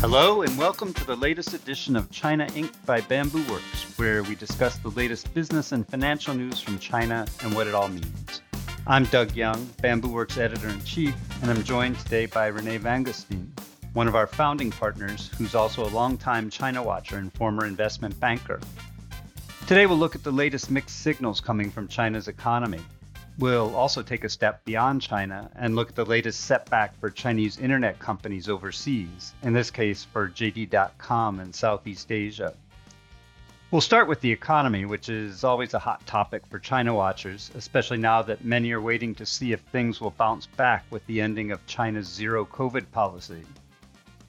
Hello, and welcome to the latest edition of China Inc. by Bamboo Works, where we discuss the latest business and financial news from China and what it all means. I'm Doug Young, Bamboo Works editor in chief, and I'm joined today by Renee Vanguestein, one of our founding partners, who's also a longtime China watcher and former investment banker. Today, we'll look at the latest mixed signals coming from China's economy We'll also take a step beyond China and look at the latest setback for Chinese internet companies overseas, in this case for JD.com in Southeast Asia. We'll start with the economy, which is always a hot topic for China watchers, especially now that many are waiting to see if things will bounce back with the ending of China's zero COVID policy.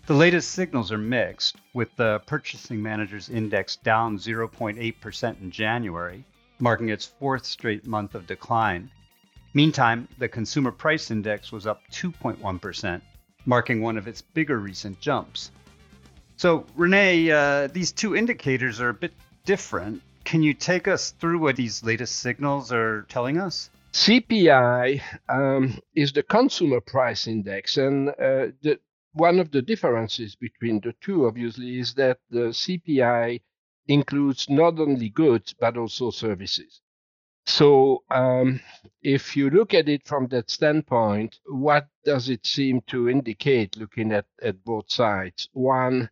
The latest signals are mixed, with the Purchasing Managers Index down 0.8% in January, marking its fourth straight month of decline. Meantime, the Consumer Price Index was up 2.1%, marking one of its bigger recent jumps. So, Renee, uh, these two indicators are a bit different. Can you take us through what these latest signals are telling us? CPI um, is the consumer price index, and uh, the, one of the differences between the two, obviously, is that the CPI includes not only goods but also services. So, um, if you look at it from that standpoint, what does it seem to indicate looking at, at both sides? One,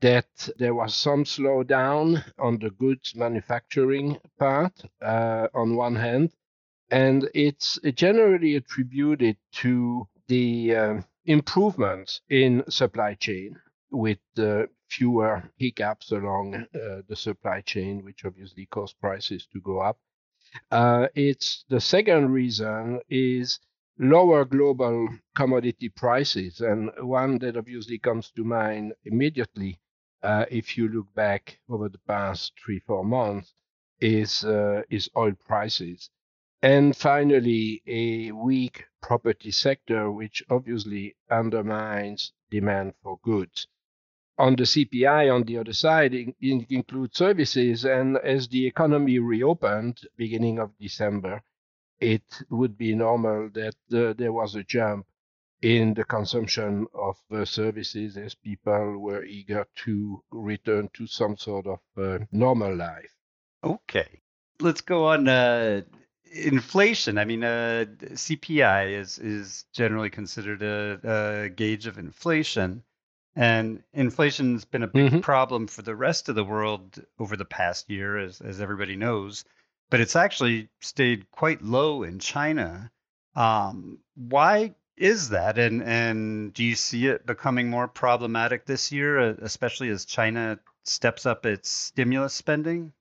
that there was some slowdown on the goods manufacturing part uh, on one hand, and it's generally attributed to the uh, improvements in supply chain with uh, fewer hiccups along uh, the supply chain, which obviously cause prices to go up. Uh, it's the second reason is lower global commodity prices, and one that obviously comes to mind immediately uh, if you look back over the past three four months is uh, is oil prices, and finally a weak property sector, which obviously undermines demand for goods on the CPI on the other side in, in include services. And as the economy reopened beginning of December, it would be normal that uh, there was a jump in the consumption of uh, services as people were eager to return to some sort of uh, normal life. Okay. Let's go on uh, inflation. I mean, uh, CPI is is generally considered a, a, gauge of inflation. And inflation's been a big mm-hmm. problem for the rest of the world over the past year, as, as everybody knows. But it's actually stayed quite low in China. Um, why is that? And, and do you see it becoming more problematic this year, especially as China steps up its stimulus spending?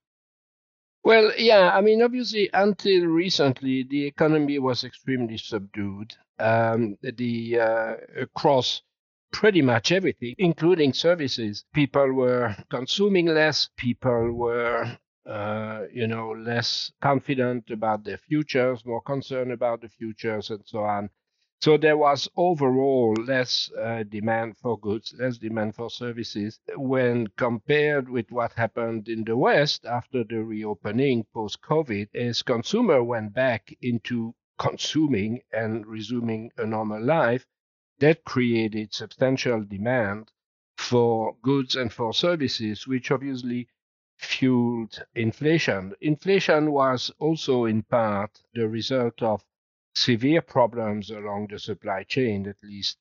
Well, yeah, I mean, obviously, until recently, the economy was extremely subdued. Um, the uh, across pretty much everything, including services. People were consuming less, people were uh, you know, less confident about their futures, more concerned about the futures, and so on. So there was overall less uh, demand for goods, less demand for services when compared with what happened in the West after the reopening post COVID, as consumer went back into consuming and resuming a normal life that created substantial demand for goods and for services, which obviously fueled inflation. Inflation was also in part the result of severe problems along the supply chain, at least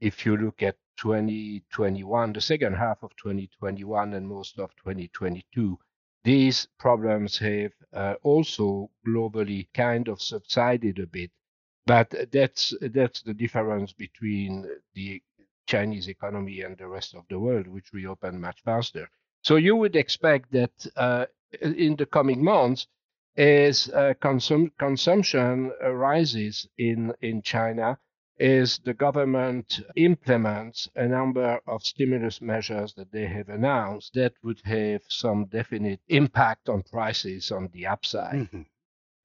if you look at 2021, the second half of 2021 and most of 2022. These problems have uh, also globally kind of subsided a bit but that's that's the difference between the Chinese economy and the rest of the world, which reopened much faster. So you would expect that uh, in the coming months, as uh, consum- consumption rises in in China, as the government implements a number of stimulus measures that they have announced, that would have some definite impact on prices on the upside. Mm-hmm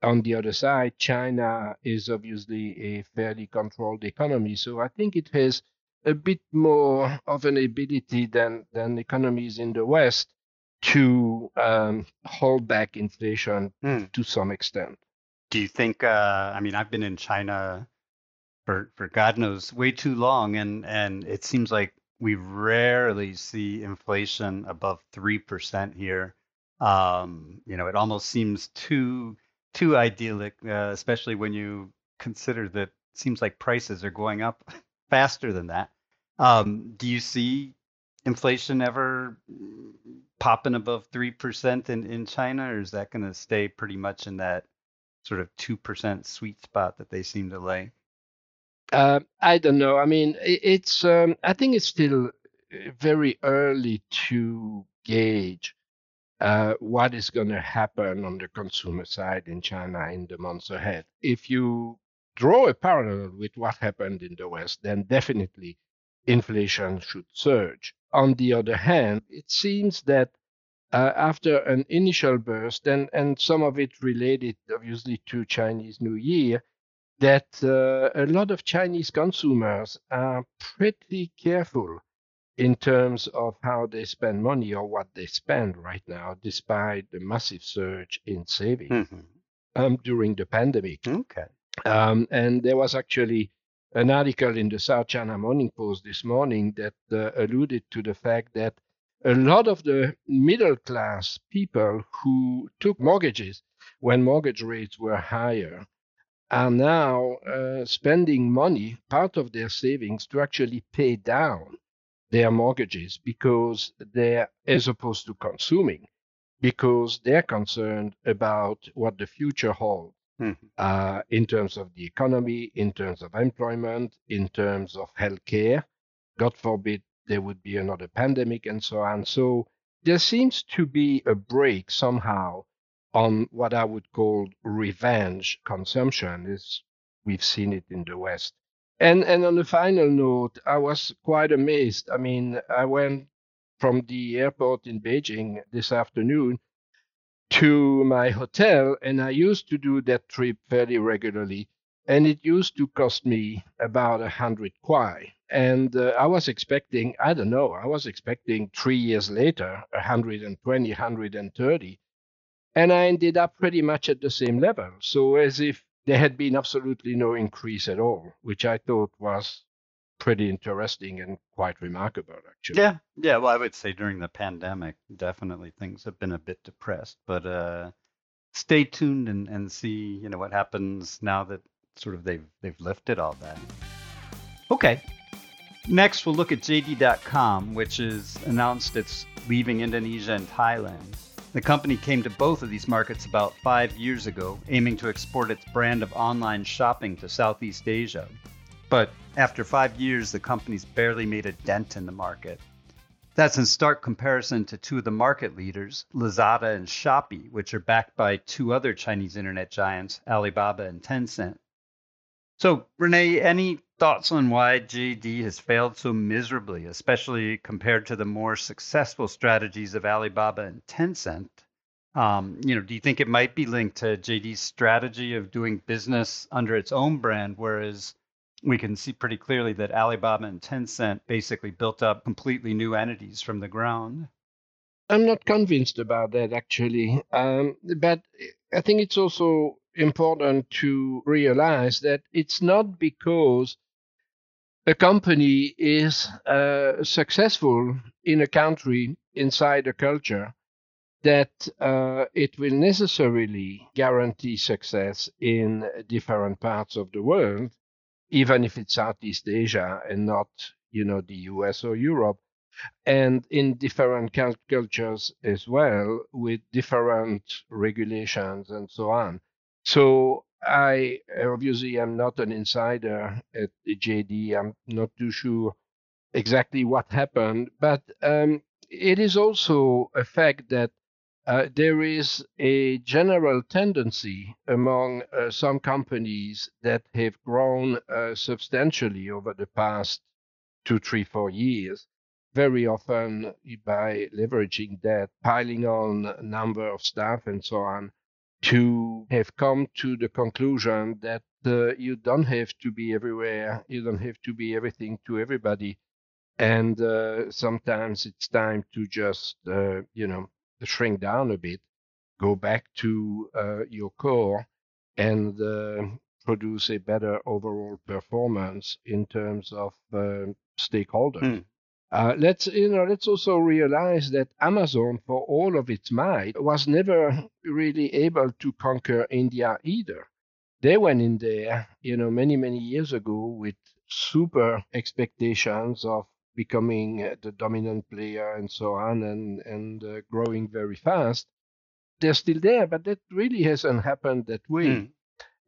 on the other side, China is obviously a fairly controlled economy. So I think it has a bit more of an ability than, than economies in the West to um, hold back inflation mm. to some extent. Do you think? Uh, I mean, I've been in China for for God knows way too long, and and it seems like we rarely see inflation above 3% here. Um, you know, it almost seems too too idyllic, uh, especially when you consider that seems like prices are going up faster than that. Um, do you see inflation ever popping above 3% in, in China, or is that going to stay pretty much in that sort of 2% sweet spot that they seem to lay? Uh, I don't know. I mean, it's. Um, I think it's still uh, very early to gauge uh, what is going to happen on the consumer side in China in the months ahead. If you draw a parallel with what happened in the West, then definitely inflation should surge. On the other hand, it seems that uh, after an initial burst, and, and some of it related obviously to Chinese New Year, that uh, a lot of Chinese consumers are pretty careful in terms of how they spend money or what they spend right now, despite the massive surge in savings mm-hmm. um, during the pandemic. Okay. Um, and there was actually an article in the South China Morning Post this morning that uh, alluded to the fact that a lot of the middle class people who took mortgages when mortgage rates were higher are now uh, spending money, part of their savings, to actually pay down their mortgages because they're, as opposed to consuming, because they're concerned about what the future holds mm-hmm. uh, in terms of the economy, in terms of employment, in terms of healthcare. God forbid there would be another pandemic and so on. So there seems to be a break somehow on what I would call revenge consumption. Is we've seen it in the West. And and on the final note, I was quite amazed. I mean, I went from the airport in Beijing this afternoon to my hotel, and I used to do that trip fairly regularly, and it used to cost me about a hundred kuai. And uh, I was expecting, I don't know, I was expecting three years later, 120, 130 and I ended up pretty much at the same level. So as if there had been absolutely no increase at all, which I thought was pretty interesting and quite remarkable, actually. Yeah, yeah. Well, I would say during the pandemic, definitely things have been a bit depressed, but uh, stay tuned and, and see, you know, what happens now that sort of they've they've lifted all that. Okay. Next, we'll look at JD.com, which has announced it's leaving Indonesia and Thailand. The company came to both of these markets about five years ago, aiming to export its brand of online shopping to Southeast Asia. But after five years, the company's barely made a dent in the market. That's in stark comparison to two of the market leaders, Lazada and Shopee, which are backed by two other Chinese internet giants, Alibaba and Tencent. So, Renee, any thoughts on why JD has failed so miserably, especially compared to the more successful strategies of Alibaba and Tencent? Um, you know, do you think it might be linked to JD's strategy of doing business under its own brand, whereas we can see pretty clearly that Alibaba and Tencent basically built up completely new entities from the ground? I'm not convinced about that actually, um, but I think it's also important to realize that it's not because a company is uh, successful in a country inside a culture that uh, it will necessarily guarantee success in different parts of the world, even if it's Southeast Asia and not, you know, the US or Europe, and in different cultures as well, with different regulations and so on. So I obviously am not an insider at JD. I'm not too sure exactly what happened, but um, it is also a fact that uh, there is a general tendency among uh, some companies that have grown uh, substantially over the past two, three, four years, very often by leveraging that, piling on number of staff and so on, to have come to the conclusion that uh, you don't have to be everywhere, you don't have to be everything to everybody. And uh, sometimes it's time to just, uh, you know, shrink down a bit, go back to uh, your core, and uh, produce a better overall performance in terms of uh, stakeholders. Hmm. Uh, let's you know let's also realize that Amazon, for all of its might, was never really able to conquer India either. They went in there, you know, many many years ago with super expectations of becoming uh, the dominant player and so on, and and uh, growing very fast. They're still there, but that really hasn't happened that way. Mm.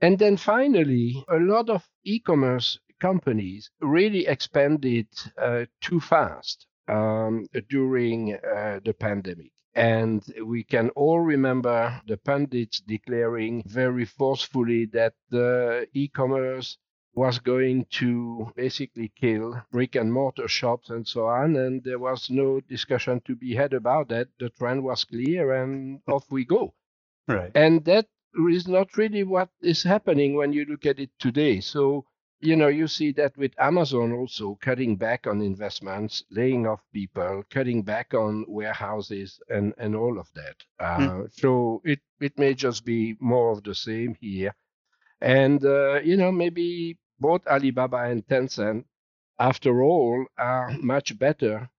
And then finally, a lot of e-commerce companies really expanded uh, too fast um, during uh, the pandemic. And we can all remember the pundits declaring very forcefully that the e commerce was going to basically kill brick and mortar shops and so on. And there was no discussion to be had about that. The trend was clear and off we go. Right. And that is not really what is happening when you look at it today. So, you know, you see that with Amazon also cutting back on investments, laying off people, cutting back on warehouses, and, and all of that. Uh, mm. So it, it may just be more of the same here. And, uh, you know, maybe both Alibaba and Tencent, after all, are much better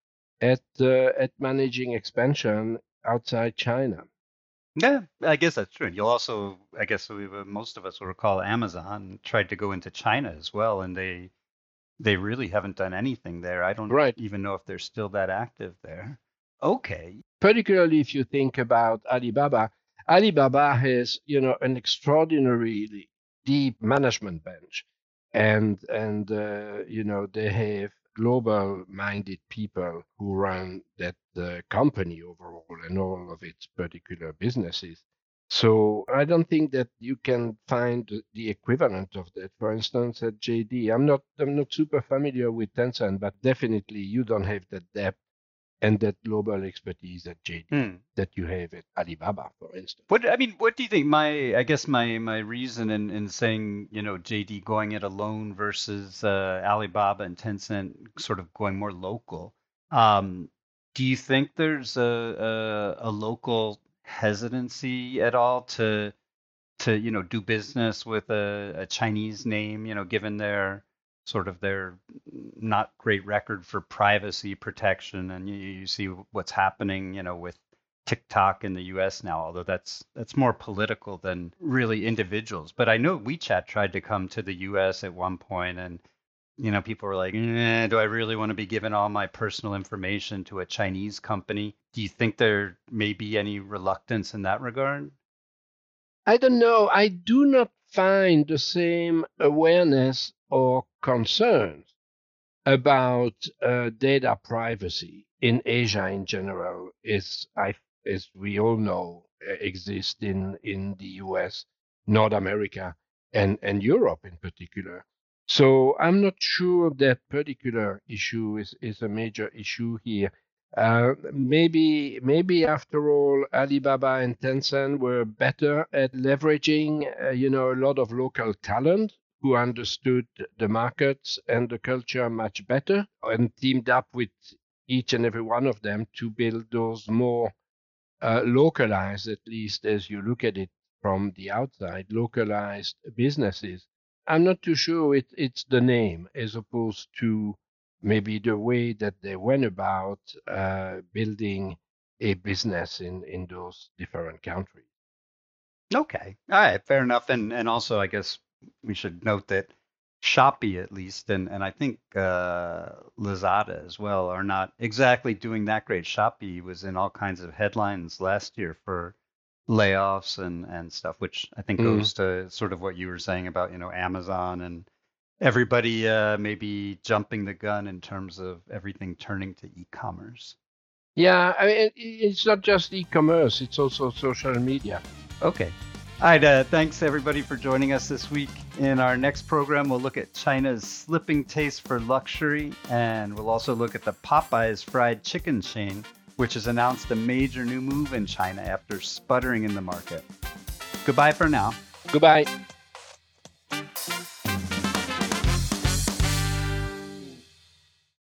at, uh, at managing expansion outside China. Yeah, I guess that's true. You'll also, I guess we, were, most of us will recall Amazon tried to go into China as well, and they they really haven't done anything there. I don't right. even know if they're still that active there. Okay. Particularly if you think about Alibaba, Alibaba has you know an extraordinarily deep management bench, and and uh, you know they have global minded people who run that company overall and all of its particular businesses. So I don't think that you can find the equivalent of that. For instance, at JD, I'm not I'm not super familiar with Tencent, but definitely you don't have that depth and that global expertise at JD hmm. that you have at Alibaba, for instance. What I mean, what do you think? My I guess my my reason in, in saying you know JD going it alone versus uh, Alibaba and Tencent sort of going more local. Um, do you think there's a, a a local hesitancy at all to to you know do business with a, a Chinese name? You know, given their sort of their not great record for privacy protection, and you, you see what's happening, you know, with TikTok in the U.S. now, although that's that's more political than really individuals. But I know WeChat tried to come to the U.S. at one point, and you know, people were like, eh, "Do I really want to be giving all my personal information to a Chinese company?" Do you think there may be any reluctance in that regard? I don't know. I do not find the same awareness or concerns about uh, data privacy in Asia in general is, I, as we all know, exist in, in the US, North America, and, and Europe in particular. So I'm not sure that particular issue is, is a major issue here. Uh, maybe maybe after all, Alibaba and Tencent were better at leveraging, uh, you know, a lot of local talent who understood the markets and the culture much better and teamed up with each and every one of them to build those more uh, localized, at least as you look at it from the outside, localized businesses. I'm not too sure it, it's the name as opposed to maybe the way that they went about uh, building a business in, in those different countries. Okay. All right. Fair enough. And and also, I guess we should note that Shopee, at least, and, and I think uh, Lazada as well, are not exactly doing that great. Shopee was in all kinds of headlines last year for layoffs and, and stuff, which I think mm. goes to sort of what you were saying about, you know, Amazon and everybody uh, maybe jumping the gun in terms of everything turning to e-commerce. Yeah, I mean, it's not just e-commerce; it's also social media. Okay, all right, thanks everybody for joining us this week. In our next program, we'll look at China's slipping taste for luxury, and we'll also look at the Popeyes fried chicken chain, which has announced a major new move in China after sputtering in the market. Goodbye for now. Goodbye.